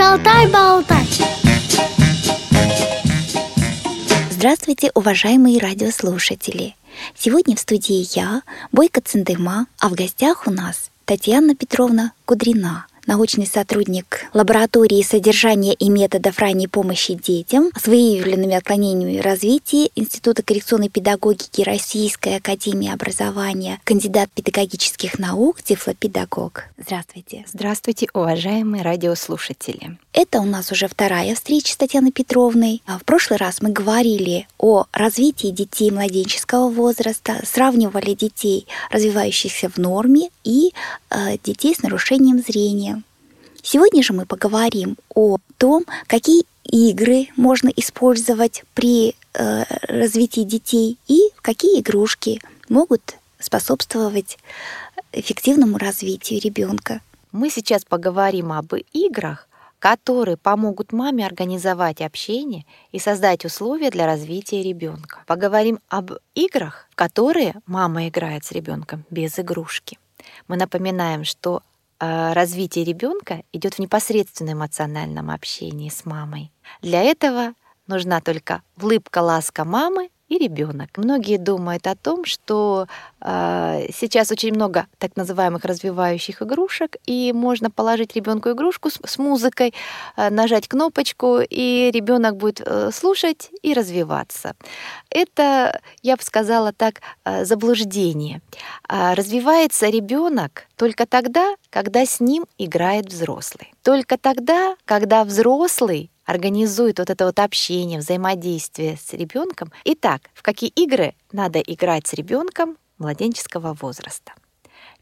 Шалтай-болтай Здравствуйте, уважаемые радиослушатели! Сегодня в студии я, Бойко Цендыма, а в гостях у нас Татьяна Петровна Кудрина – научный сотрудник лаборатории содержания и методов ранней помощи детям с выявленными отклонениями развития Института коррекционной педагогики Российской академии образования, кандидат педагогических наук, тифлопедагог. Здравствуйте. Здравствуйте, уважаемые радиослушатели. Это у нас уже вторая встреча с Татьяной Петровной. А в прошлый раз мы говорили о развитии детей младенческого возраста, сравнивали детей, развивающихся в норме, и э, детей с нарушением зрения. Сегодня же мы поговорим о том, какие игры можно использовать при э, развитии детей и какие игрушки могут способствовать эффективному развитию ребенка. Мы сейчас поговорим об играх, которые помогут маме организовать общение и создать условия для развития ребенка. Поговорим об играх, в которые мама играет с ребенком без игрушки. Мы напоминаем, что развитие ребенка идет в непосредственном эмоциональном общении с мамой. Для этого нужна только улыбка, ласка мамы и ребенок. Многие думают о том, что э, сейчас очень много так называемых развивающих игрушек, и можно положить ребенку игрушку с, с музыкой, э, нажать кнопочку, и ребенок будет э, слушать и развиваться. Это, я бы сказала так, э, заблуждение. Э, развивается ребенок только тогда, когда с ним играет взрослый. Только тогда, когда взрослый организует вот это вот общение, взаимодействие с ребенком. Итак, в какие игры надо играть с ребенком младенческого возраста?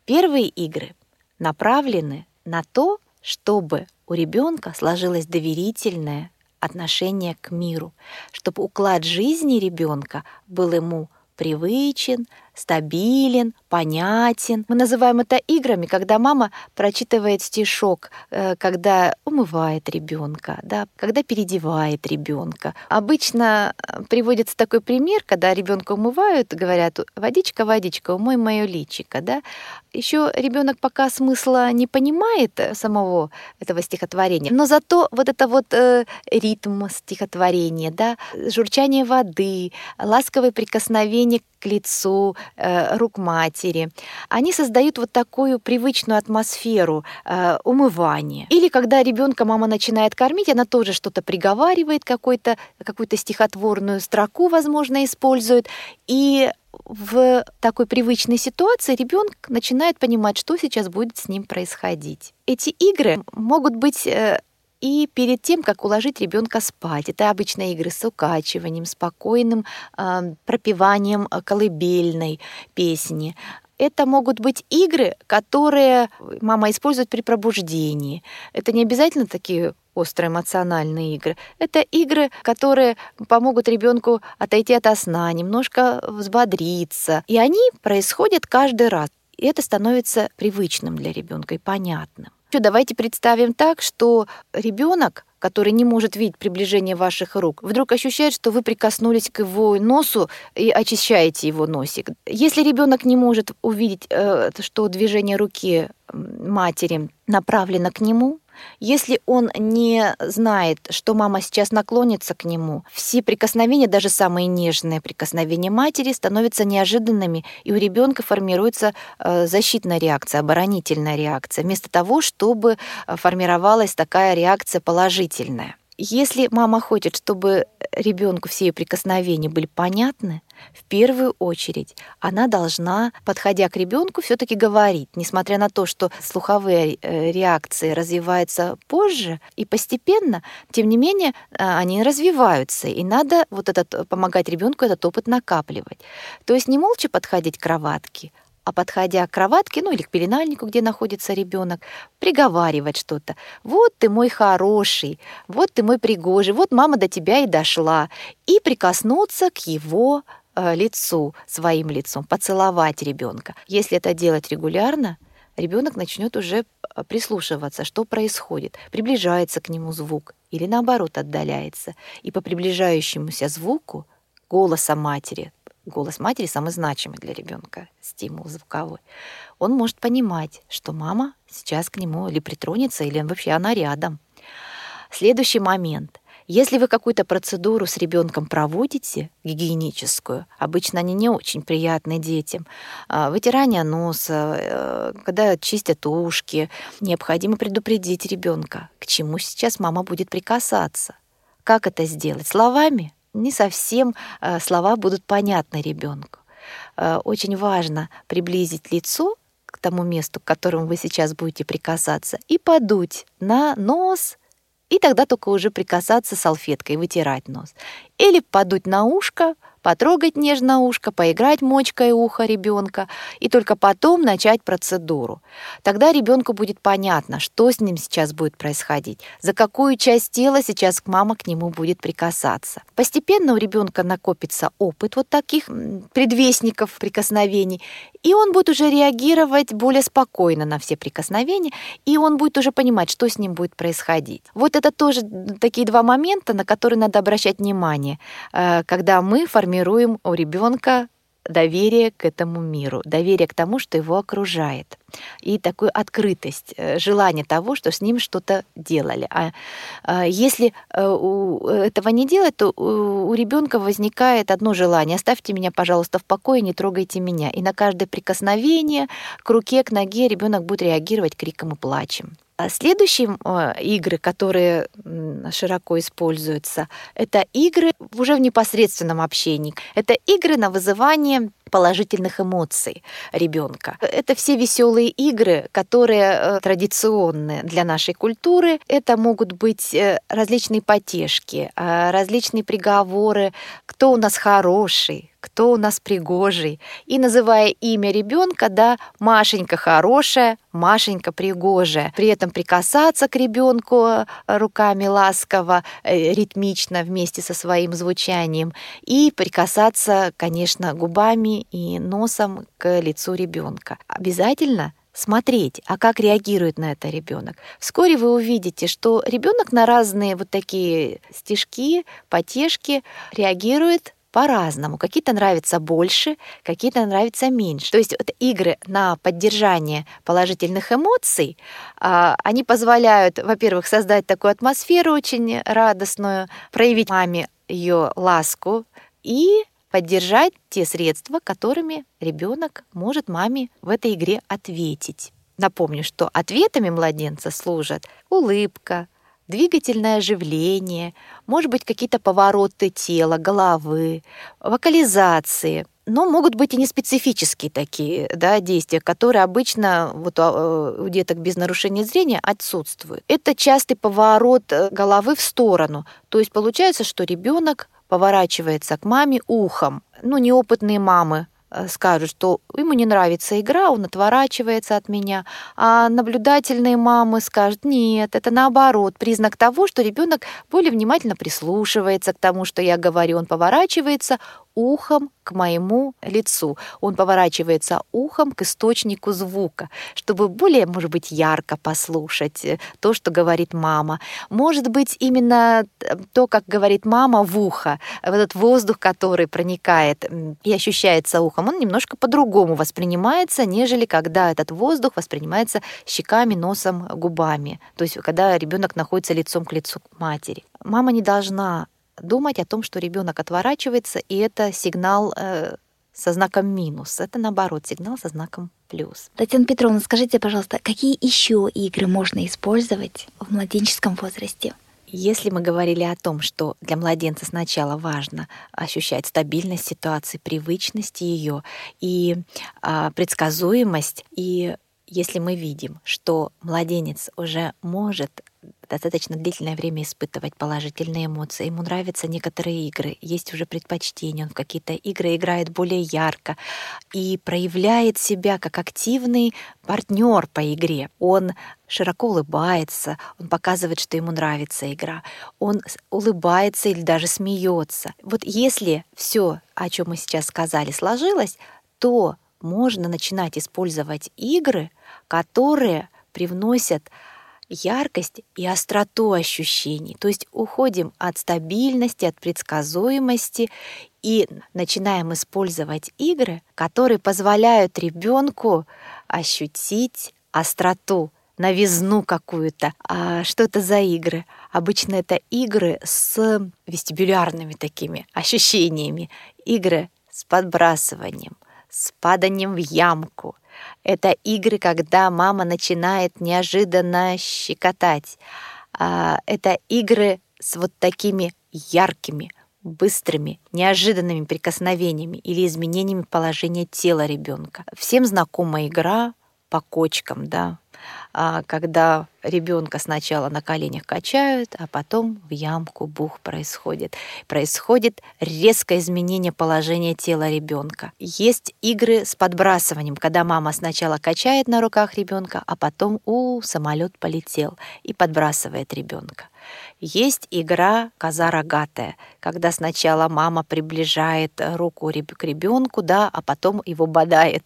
Первые игры направлены на то, чтобы у ребенка сложилось доверительное отношение к миру, чтобы уклад жизни ребенка был ему привычен, стабилен, понятен. Мы называем это играми, когда мама прочитывает стишок, э, когда умывает ребенка, да, когда переодевает ребенка. Обычно э, приводится такой пример, когда ребенка умывают, говорят, водичка, водичка, умой мое личико, да. Еще ребенок пока смысла не понимает э, самого этого стихотворения, но зато вот это вот э, ритм стихотворения, да, журчание воды, ласковое прикосновение к лицу, э, рук матери. Они создают вот такую привычную атмосферу э, умывания. Или когда ребенка мама начинает кормить, она тоже что-то приговаривает, какой-то, какую-то стихотворную строку, возможно, использует. И в такой привычной ситуации ребенок начинает понимать, что сейчас будет с ним происходить. Эти игры могут быть э, и перед тем, как уложить ребенка спать. Это обычно игры с укачиванием, спокойным э, пропеванием э, колыбельной песни. Это могут быть игры, которые мама использует при пробуждении. Это не обязательно такие острые эмоциональные игры. Это игры, которые помогут ребенку отойти от сна, немножко взбодриться. И они происходят каждый раз. И это становится привычным для ребенка и понятным. Давайте представим так, что ребенок, который не может видеть приближение ваших рук, вдруг ощущает, что вы прикоснулись к его носу и очищаете его носик. Если ребенок не может увидеть, э, что движение руки матери направлено к нему, если он не знает, что мама сейчас наклонится к нему, все прикосновения, даже самые нежные прикосновения матери, становятся неожиданными, и у ребенка формируется э, защитная реакция, оборонительная реакция, вместо того, чтобы э, формировалась такая реакция положительная. Если мама хочет, чтобы ребенку все ее прикосновения были понятны, в первую очередь она должна, подходя к ребенку, все-таки говорить, несмотря на то, что слуховые э, реакции развиваются позже и постепенно, тем не менее а, они развиваются, и надо вот этот помогать ребенку этот опыт накапливать. То есть не молча подходить к кроватке, а подходя к кроватке, ну или к пеленальнику, где находится ребенок, приговаривать что-то. Вот ты мой хороший, вот ты мой пригожий, вот мама до тебя и дошла. И прикоснуться к его э, лицу, своим лицом, поцеловать ребенка. Если это делать регулярно, ребенок начнет уже э, прислушиваться, что происходит, приближается к нему звук или наоборот отдаляется. И по приближающемуся звуку голоса матери, голос матери самый значимый для ребенка, стимул звуковой, он может понимать, что мама сейчас к нему или притронется, или вообще она рядом. Следующий момент. Если вы какую-то процедуру с ребенком проводите, гигиеническую, обычно они не очень приятны детям, а, вытирание носа, э, когда чистят ушки, необходимо предупредить ребенка, к чему сейчас мама будет прикасаться. Как это сделать? Словами? Не совсем э, слова будут понятны ребенку. Э, очень важно приблизить лицо к тому месту, к которому вы сейчас будете прикасаться, и подуть на нос, и тогда только уже прикасаться салфеткой, вытирать нос. Или подуть на ушко, потрогать нежно ушко, поиграть мочкой уха ребенка и только потом начать процедуру. Тогда ребенку будет понятно, что с ним сейчас будет происходить, за какую часть тела сейчас мама к нему будет прикасаться. Постепенно у ребенка накопится опыт вот таких предвестников прикосновений, и он будет уже реагировать более спокойно на все прикосновения, и он будет уже понимать, что с ним будет происходить. Вот это тоже такие два момента, на которые надо обращать внимание, э, когда мы формируем у ребенка доверие к этому миру, доверие к тому, что его окружает, и такую открытость, э, желание того, что с ним что-то делали. А, а если э, этого не делать, то у ребенка возникает одно желание: оставьте меня, пожалуйста, в покое, не трогайте меня. И на каждое прикосновение к руке, к ноге ребенок будет реагировать криком и плачем. А следующие э, игры, которые широко используются, это игры уже в непосредственном общении. Это игры на вызывание положительных эмоций ребенка. Это все веселые игры, которые э, традиционные для нашей культуры. Это могут быть э, различные потешки, различные приговоры, кто у нас хороший, кто у нас пригожий. И называя имя ребенка, да, Машенька хорошая, Машенька пригожая. При этом прикасаться к ребенку э, руками ласково, э, ритмично вместе со своим звучанием. И прикасаться, конечно, губами и носом к лицу ребенка. Обязательно смотреть, а как реагирует на это ребенок. Вскоре вы увидите, что ребенок на разные вот такие стишки, потешки реагирует по-разному. Какие-то нравятся больше, какие-то нравятся меньше. То есть вот игры на поддержание положительных эмоций, а, они позволяют, во-первых, создать такую атмосферу очень радостную, проявить маме ее ласку и поддержать те средства, которыми ребенок может маме в этой игре ответить. Напомню, что ответами младенца служат улыбка, двигательное оживление, может быть, какие-то повороты тела, головы, вокализации. Но могут быть и неспецифические такие да, действия, которые обычно вот а, у деток без нарушения зрения отсутствуют. Это частый поворот э, головы в сторону. То есть получается, что ребенок поворачивается к маме ухом. Ну, неопытные мамы Э, скажут, что ему не нравится игра, он отворачивается от меня, а наблюдательные мамы скажут, нет, это наоборот, признак того, что ребенок более внимательно прислушивается к тому, что я говорю, он поворачивается ухом к моему лицу. Он поворачивается ухом к источнику звука, чтобы более, может быть, ярко послушать э, то, что говорит мама. Может быть, именно э, то, как говорит мама в ухо, этот воздух, который проникает и ощущается ухом, он немножко по-другому воспринимается, нежели когда этот воздух воспринимается щеками, носом, губами. То есть, когда ребенок находится лицом к лицу к матери. Мама не должна думать о том, что ребенок отворачивается, и это сигнал э, со знаком минус. Это наоборот, сигнал со знаком плюс. Татьяна Петровна, скажите, пожалуйста, какие еще игры можно использовать в младенческом возрасте? Если мы говорили о том, что для младенца сначала важно ощущать стабильность ситуации, привычность ее и а, предсказуемость, и если мы видим, что младенец уже может достаточно длительное время испытывать положительные эмоции. Ему нравятся некоторые игры, есть уже предпочтения, он в какие-то игры играет более ярко и проявляет себя как активный партнер по игре. Он широко улыбается, он показывает, что ему нравится игра, он улыбается или даже смеется. Вот если все, о чем мы сейчас сказали, сложилось, то можно начинать использовать игры, которые привносят яркость и остроту ощущений. То есть уходим от стабильности, от предсказуемости и начинаем использовать игры, которые позволяют ребенку ощутить остроту новизну какую-то. А что это за игры? Обычно это игры с вестибулярными такими ощущениями, игры с подбрасыванием, с паданием в ямку. Это игры, когда мама начинает неожиданно щекотать. А, это игры с вот такими яркими, быстрыми, неожиданными прикосновениями или изменениями положения тела ребенка. Всем знакома игра по кочкам, да, когда ребенка сначала на коленях качают, а потом в ямку бух происходит. Происходит резкое изменение положения тела ребенка. Есть игры с подбрасыванием, когда мама сначала качает на руках ребенка, а потом у самолет полетел и подбрасывает ребенка. Есть игра «Коза рогатая», когда сначала мама приближает руку к ребенку, да, а потом его бодает.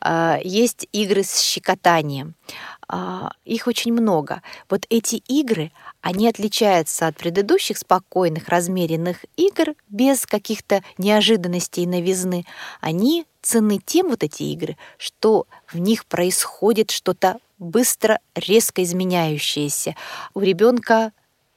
А, есть игры с щекотанием. А, их очень много. Вот эти игры, они отличаются от предыдущих спокойных, размеренных игр без каких-то неожиданностей и новизны. Они ценны тем, вот эти игры, что в них происходит что-то быстро, резко изменяющееся. У ребенка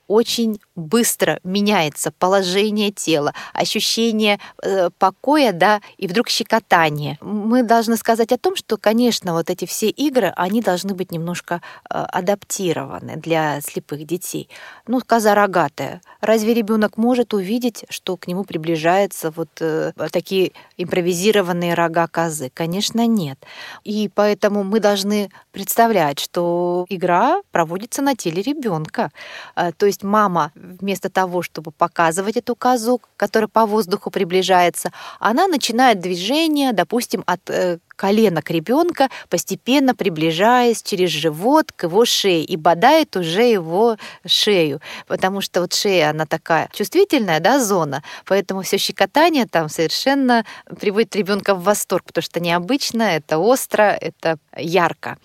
очень быстро меняется положение тела, ощущение э, покоя, да, и вдруг щекотание. Мы должны сказать о том, что, конечно, вот эти все игры, они должны быть немножко э, адаптированы для слепых детей. Ну, коза рогатая. Разве ребенок может увидеть, что к нему приближаются вот э, такие импровизированные рога козы? Конечно, нет. И поэтому мы должны представлять, что игра проводится на теле ребенка. Э, то есть мама вместо того, чтобы показывать эту козу, которая по воздуху приближается, она начинает движение, допустим, от э, коленок ребенка, постепенно приближаясь через живот к его шее и бодает уже его шею, потому что вот шея, она такая чувствительная, да, зона, поэтому все щекотание там совершенно приводит ребенка в восторг, потому что необычно, это остро, это ярко.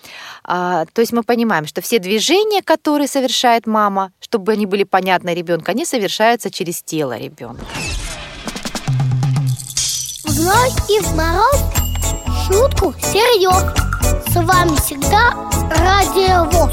А, то есть мы понимаем, что все движения, которые совершает мама, чтобы они были понятны ребенку, они совершаются через тело ребенка. В и в мороз шутку серьез С вами всегда Радио ВОЗ.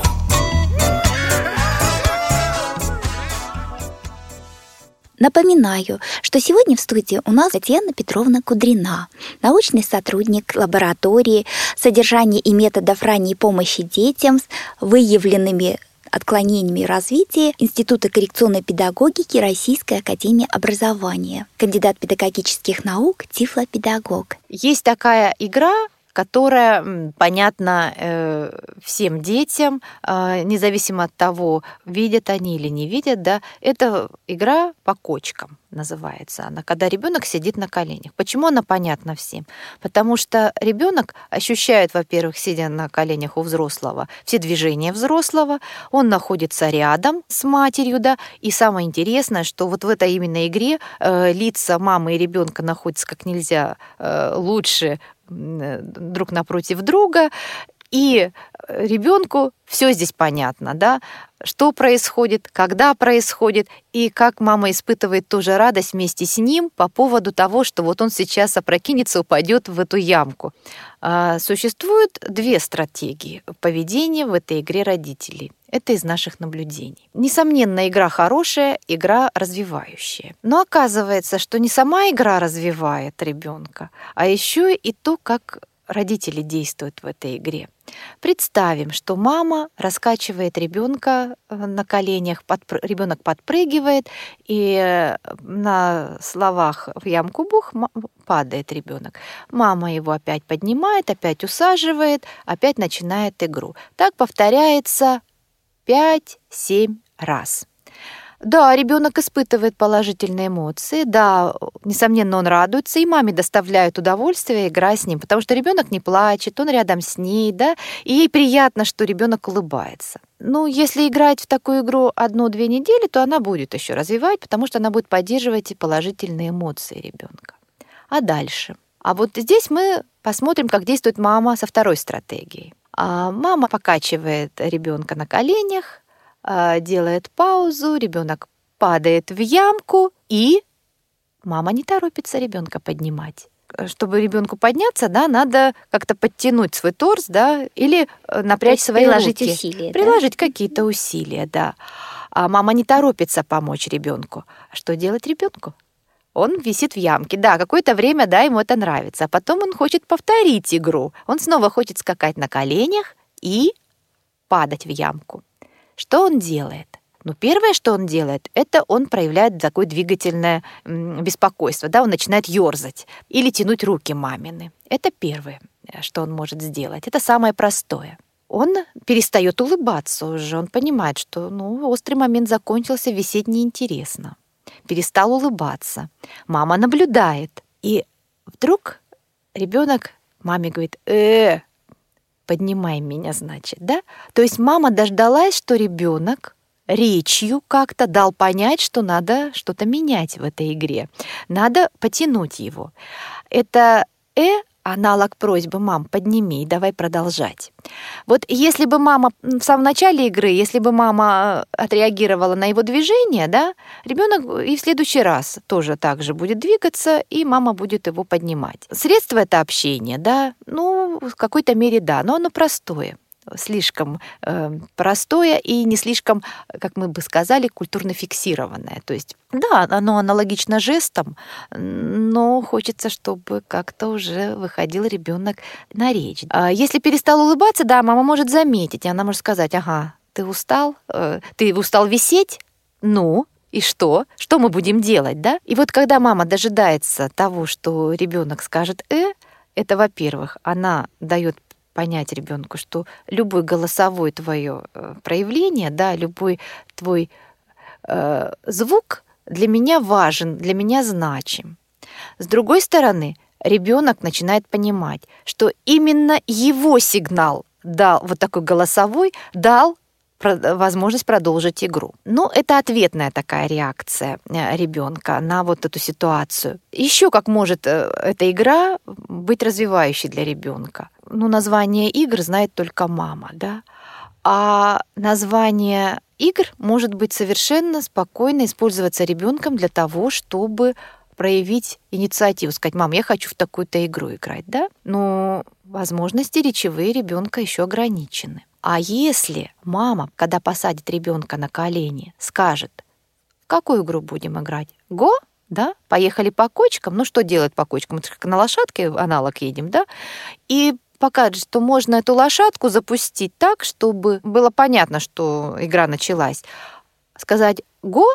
Напоминаю, что сегодня в студии у нас Татьяна Петровна Кудрина, научный сотрудник лаборатории содержания и методов ранней помощи детям с выявленными отклонениями развития Института коррекционной педагогики Российской академии образования, кандидат педагогических наук, тифлопедагог. Есть такая игра, которая понятна э, всем детям, э, независимо от того, видят они или не видят, да, это игра по кочкам называется она, когда ребенок сидит на коленях. Почему она понятна всем? Потому что ребенок ощущает, во-первых, сидя на коленях у взрослого, все движения взрослого, он находится рядом с матерью, да, и самое интересное, что вот в этой именно игре э, лица мамы и ребенка находятся как нельзя э, лучше друг напротив друга, и ребенку все здесь понятно, да, что происходит, когда происходит, и как мама испытывает тоже радость вместе с ним по поводу того, что вот он сейчас опрокинется, упадет в эту ямку. А, существуют две стратегии поведения в этой игре родителей. Это из наших наблюдений. Несомненно, игра хорошая, игра развивающая. Но оказывается, что не сама игра развивает ребенка, а еще и то, как родители действуют в этой игре. Представим, что мама раскачивает ребенка э, на коленях, подпр... ребенок подпрыгивает, и э, на словах в ямку бух падает ребенок. Мама его опять поднимает, опять усаживает, опять начинает игру. Так повторяется 5-7 раз. Да, ребенок испытывает положительные эмоции, да, несомненно, он радуется, и маме доставляет удовольствие игра с ним, потому что ребенок не плачет, он рядом с ней, да, и ей приятно, что ребенок улыбается. Ну, если играть в такую игру одну-две недели, то она будет еще развивать, потому что она будет поддерживать положительные эмоции ребенка. А дальше? А вот здесь мы посмотрим, как действует мама со второй стратегией. А мама покачивает ребенка на коленях, делает паузу, ребенок падает в ямку и мама не торопится ребенка поднимать. чтобы ребенку подняться, да, надо как-то подтянуть свой торс, да, или э, напрячь свои приложить руки. усилия. Приложить какие-то усилия, да. А мама не торопится помочь ребенку. Что делать ребенку? Он висит в ямке. Да, какое-то время, да, ему это нравится. А потом он хочет повторить игру. Он снова хочет скакать на коленях и падать в ямку. Что он делает? Ну, первое, что он делает, это он проявляет такое двигательное беспокойство, да, он начинает ерзать или тянуть руки мамины. Это первое, э, что он может сделать. Это самое простое. Он перестает улыбаться уже, он понимает, что ну, острый момент закончился, висеть неинтересно. Перестал улыбаться. Мама наблюдает. И вдруг ребенок маме говорит, э, поднимай меня, значит, да? То есть мама дождалась, что ребенок речью как-то дал понять, что надо что-то менять в этой игре. Надо потянуть его. Это «э» аналог просьбы «мам, подними, давай продолжать». Вот если бы мама в самом начале игры, если бы мама э, отреагировала на его движение, да, ребенок и в следующий раз тоже так же будет двигаться, и мама будет его поднимать. Средство это общение, да, ну, в какой-то мере да, но оно простое слишком э, простое и не слишком, как мы бы сказали, культурно фиксированное. То есть, да, оно аналогично жестам, но хочется, чтобы как-то уже выходил ребенок на речь. А если перестал улыбаться, да, мама может заметить, и она может сказать, ага, ты устал, э, ты устал висеть, ну, и что? Что мы будем делать, да? И вот когда мама дожидается того, что ребенок скажет «э», это, во-первых, она дает понять ребенку, что любой голосовой твое э, проявление, да, любой твой э, звук для меня важен, для меня значим. С другой стороны, ребенок начинает понимать, что именно его сигнал дал вот такой голосовой дал возможность продолжить игру. Ну, это ответная такая реакция э, ребенка на вот эту ситуацию. Еще как может э, эта игра быть развивающей для ребенка? Ну, название игр знает только мама, да? А название игр может быть совершенно спокойно использоваться ребенком для того, чтобы проявить инициативу, сказать, мам, я хочу в такую-то игру играть, да? Но возможности речевые ребенка еще ограничены. А если мама, когда посадит ребенка на колени, скажет, в какую игру будем играть? Го? Да? Поехали по кочкам. Ну, что делать по кочкам? Мы как на лошадке аналог едем, да? И покажет, что можно эту лошадку запустить так, чтобы было понятно, что игра началась. Сказать «го»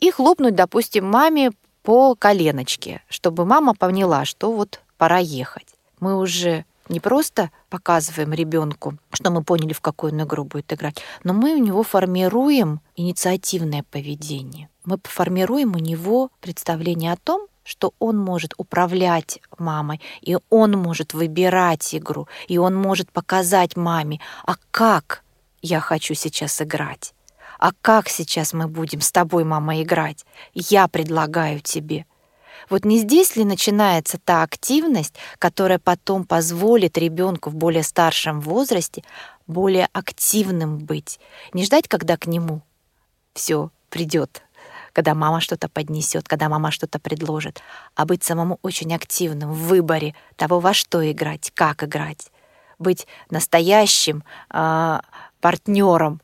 и хлопнуть, допустим, маме по коленочке, чтобы мама поняла, что вот пора ехать. Мы уже не просто показываем ребенку, что мы поняли, в какую он игру будет играть, но мы у него формируем инициативное поведение. Мы формируем у него представление о том, что он может управлять мамой, и он может выбирать игру, и он может показать маме, а как я хочу сейчас играть, а как сейчас мы будем с тобой, мама, играть, я предлагаю тебе. Вот не здесь ли начинается та активность, которая потом позволит ребенку в более старшем возрасте более активным быть, не ждать, когда к нему все придет, когда мама что-то поднесет, когда мама что-то предложит, а быть самому очень активным в выборе того, во что играть, как играть, быть настоящим э, а, партнером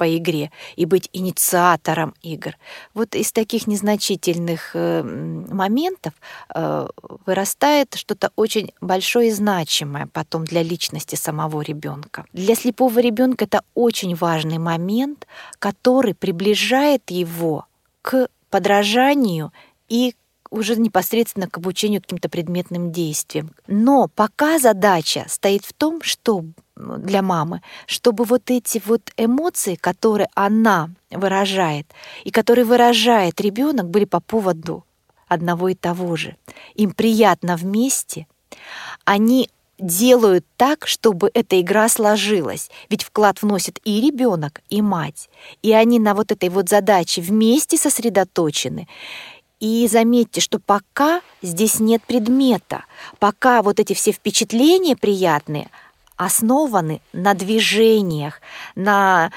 по игре и быть инициатором игр. Вот из таких незначительных э, моментов э, вырастает что-то очень большое и значимое потом для личности самого ребенка. Для слепого ребенка это очень важный момент, который приближает его к подражанию и уже непосредственно к обучению каким-то предметным действиям. Но пока задача стоит в том, что для мамы, чтобы вот эти вот эмоции, которые она выражает и которые выражает ребенок, были по поводу одного и того же. Им приятно вместе, они делают так, чтобы эта игра сложилась. Ведь вклад вносит и ребенок, и мать. И они на вот этой вот задаче вместе сосредоточены. И заметьте, что пока здесь нет предмета, пока вот эти все впечатления приятные, основаны на движениях, на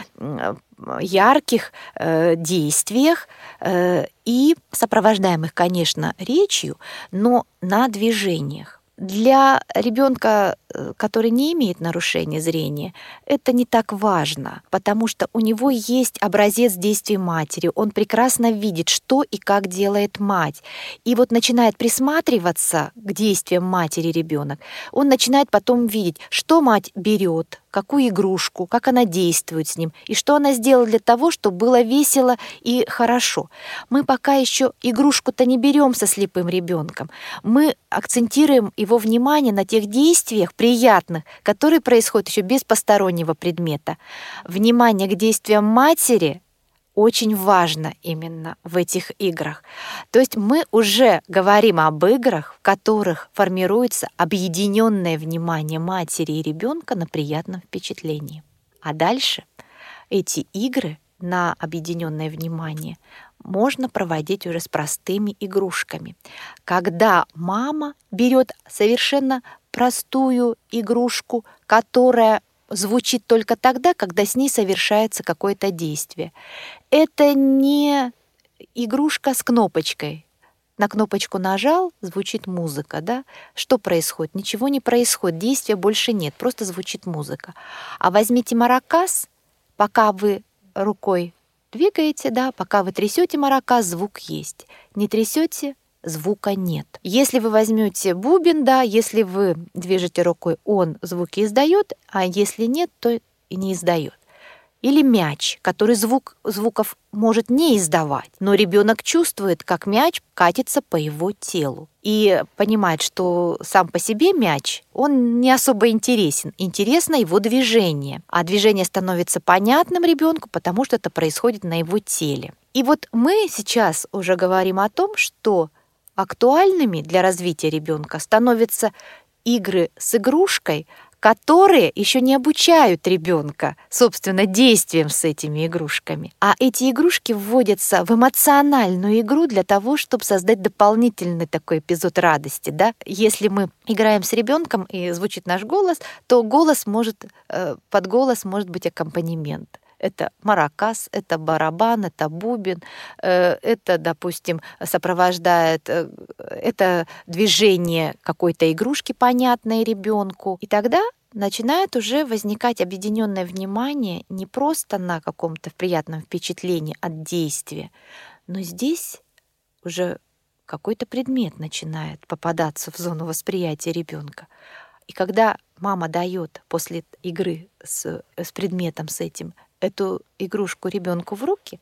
ярких э, действиях э, и сопровождаемых, конечно, речью, но на движениях. Для ребенка, который не имеет нарушения зрения, это не так важно, потому что у него есть образец действий матери. Он прекрасно видит, что и как делает мать. И вот начинает присматриваться к действиям матери ребенок. Он начинает потом видеть, что мать берет, какую игрушку, как она действует с ним, и что она сделала для того, чтобы было весело и хорошо. Мы пока еще игрушку-то не берем со слепым ребенком. Мы акцентируем его внимание на тех действиях приятных, которые происходят еще без постороннего предмета. Внимание к действиям матери очень важно именно в этих играх. То есть мы уже говорим об играх, в которых формируется объединенное внимание матери и ребенка на приятном впечатлении. А дальше эти игры на объединенное внимание можно проводить уже с простыми игрушками. Когда мама берет совершенно простую игрушку, которая звучит только тогда, когда с ней совершается какое-то действие. Это не игрушка с кнопочкой. На кнопочку нажал, звучит музыка, да? Что происходит? Ничего не происходит, действия больше нет, просто звучит музыка. А возьмите маракас, пока вы рукой двигаете, да, пока вы трясете маракас, звук есть. Не трясете, звука нет. Если вы возьмете бубен, да, если вы движете рукой, он звуки издает, а если нет, то и не издает. Или мяч, который звук, звуков может не издавать, но ребенок чувствует, как мяч катится по его телу. И понимает, что сам по себе мяч, он не особо интересен. Интересно его движение. А движение становится понятным ребенку, потому что это происходит на его теле. И вот мы сейчас уже говорим о том, что Актуальными для развития ребенка становятся игры с игрушкой, которые еще не обучают ребенка, собственно, действием с этими игрушками. А эти игрушки вводятся в эмоциональную игру для того, чтобы создать дополнительный такой эпизод радости. Да? Если мы играем с ребенком и звучит наш голос, то голос может, э, под голос может быть аккомпанемент это маракас, это барабан, это бубен, э, это, допустим, сопровождает э, это движение какой-то игрушки, понятной ребенку. И тогда начинает уже возникать объединенное внимание не просто на каком-то приятном впечатлении от действия, но здесь уже какой-то предмет начинает попадаться в зону восприятия ребенка. И когда мама дает после игры с, с предметом, с этим, эту игрушку ребенку в руки,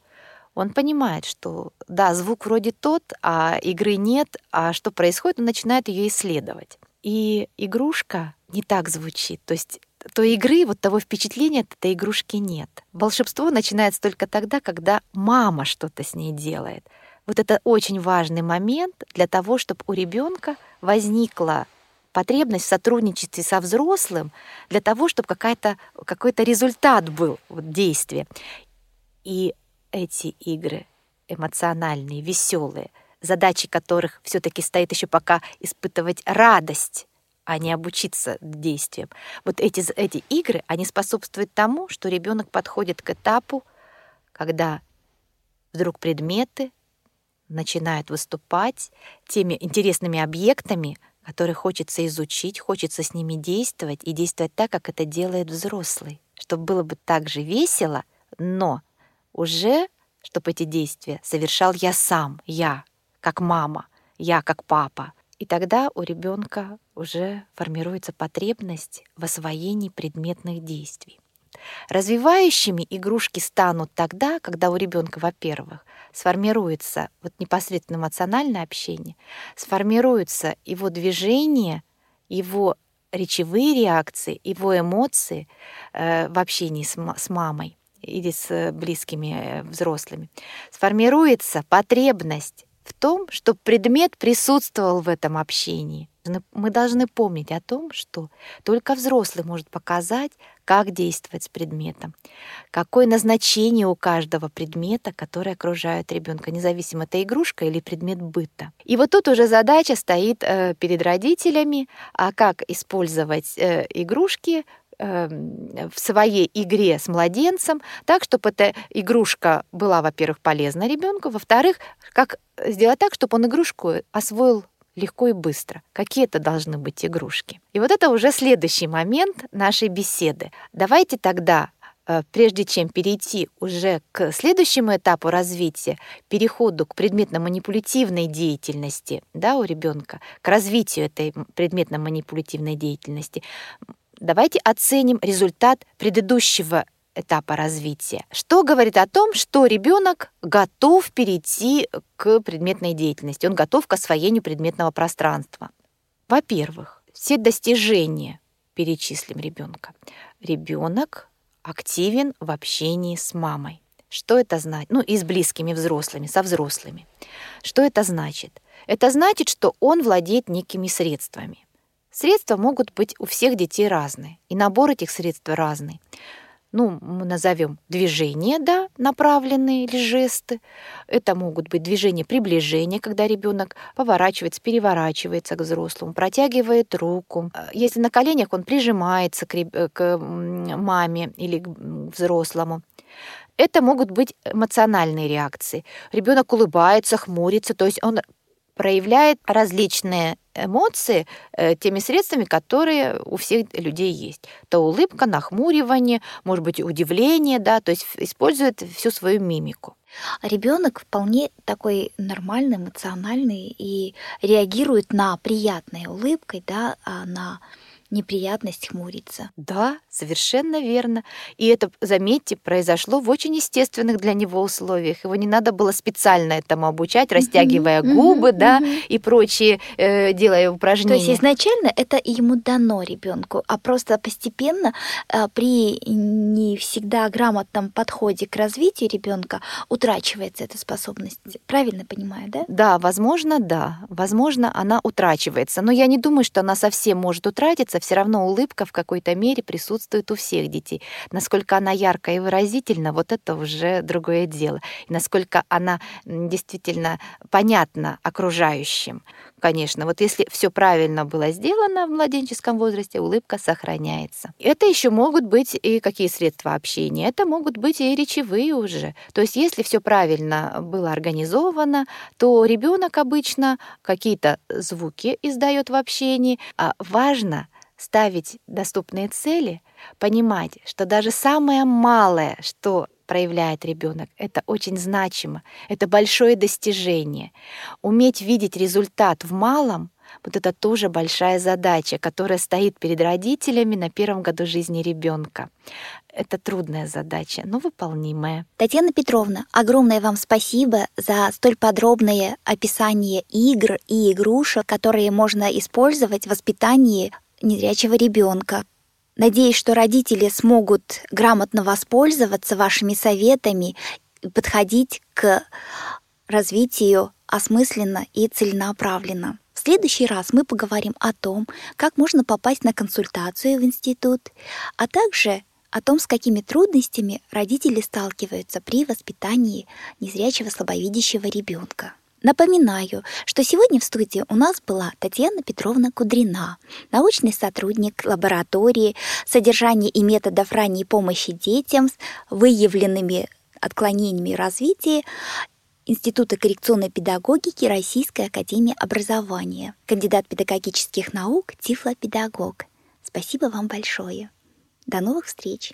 он понимает, что да, звук вроде тот, а игры нет, а что происходит, он начинает ее исследовать. И игрушка не так звучит. То есть той игры, вот того впечатления от этой игрушки нет. Волшебство начинается только тогда, когда мама что-то с ней делает. Вот это очень важный момент для того, чтобы у ребенка возникла потребность в сотрудничестве со взрослым для того, чтобы какая-то, какой-то результат был вот, действия. И эти игры эмоциональные, веселые, задачи которых все-таки стоит еще пока испытывать радость, а не обучиться действиям. Вот эти, эти игры, они способствуют тому, что ребенок подходит к этапу, когда вдруг предметы начинают выступать теми интересными объектами, которые хочется изучить, хочется с ними действовать и действовать так, как это делает взрослый, чтобы было бы так же весело, но уже, чтобы эти действия совершал я сам, я, как мама, я, как папа. И тогда у ребенка уже формируется потребность в освоении предметных действий. Развивающими игрушки станут тогда, когда у ребенка, во-первых, сформируется вот непосредственно эмоциональное общение, сформируется его движение, его речевые реакции, его эмоции э, в общении с, с мамой или с близкими э, взрослыми, сформируется потребность в том, чтобы предмет присутствовал в этом общении. Мы должны помнить о том, что только взрослый может показать, как действовать с предметом, какое назначение у каждого предмета, который окружает ребенка, независимо это игрушка или предмет быта. И вот тут уже задача стоит э, перед родителями, а как использовать э, игрушки э, в своей игре с младенцем так, чтобы эта игрушка была, во-первых, полезна ребенку, во-вторых, как сделать так, чтобы он игрушку освоил легко и быстро. Какие это должны быть игрушки? И вот это уже следующий момент нашей беседы. Давайте тогда Э, прежде чем перейти уже к следующему этапу развития, переходу к предметно-манипулятивной деятельности да, у ребенка, к развитию этой предметно-манипулятивной деятельности, давайте оценим результат предыдущего этапа развития. Что говорит о том, что ребенок готов перейти к предметной деятельности, он готов к освоению предметного пространства. Во-первых, все достижения перечислим ребенка. Ребенок активен в общении с мамой. Что это значит? Ну, и с близкими взрослыми, со взрослыми. Что это значит? Это значит, что он владеет некими средствами. Средства могут быть у всех детей разные, и набор этих средств разный ну, мы назовем движения, да, направленные или жесты. Это могут быть движения приближения, когда ребенок поворачивается, переворачивается к взрослому, протягивает руку. Если на коленях он прижимается к, э, к маме или к взрослому. Это могут быть эмоциональные реакции. Ребенок улыбается, хмурится, то есть он проявляет различные эмоции э, теми средствами, которые у всех людей есть. То улыбка, нахмуривание, может быть, удивление, да, то есть использует всю свою мимику. Ребенок вполне такой нормальный, эмоциональный и реагирует на приятной улыбкой, да, а на неприятность хмуриться. Да, совершенно верно. И это, заметьте, произошло в очень естественных для него условиях. Его не надо было специально этому обучать, растягивая губы, да, и прочие, э, делая упражнения. То есть изначально это ему дано ребенку, а просто постепенно э, при не всегда грамотном подходе к развитию ребенка утрачивается эта способность. Правильно понимаю, да? Да, возможно, да. Возможно, она утрачивается. Но я не думаю, что она совсем может утратиться все равно улыбка в какой-то мере присутствует у всех детей. Насколько она яркая и выразительна, вот это уже другое дело. И насколько она действительно понятна окружающим. Конечно, вот если все правильно было сделано в младенческом возрасте, улыбка сохраняется. Это еще могут быть и какие средства общения. Это могут быть и речевые уже. То есть если все правильно было организовано, то ребенок обычно какие-то звуки издает в общении. А важно ставить доступные цели, понимать, что даже самое малое, что проявляет ребенок, это очень значимо, это большое достижение. Уметь видеть результат в малом вот это тоже большая задача, которая стоит перед родителями на первом году жизни ребенка. Это трудная задача, но выполнимая. Татьяна Петровна, огромное вам спасибо за столь подробное описание игр и игрушек, которые можно использовать в воспитании незрячего ребенка. Надеюсь, что родители смогут грамотно воспользоваться вашими советами и подходить к развитию осмысленно и целенаправленно. В следующий раз мы поговорим о том, как можно попасть на консультацию в институт, а также о том, с какими трудностями родители сталкиваются при воспитании незрячего слабовидящего ребенка. Напоминаю, что сегодня в студии у нас была Татьяна Петровна Кудрина, научный сотрудник лаборатории содержания и методов ранней помощи детям с выявленными отклонениями развития Института коррекционной педагогики Российской академии образования, кандидат педагогических наук, тифлопедагог. Спасибо вам большое. До новых встреч!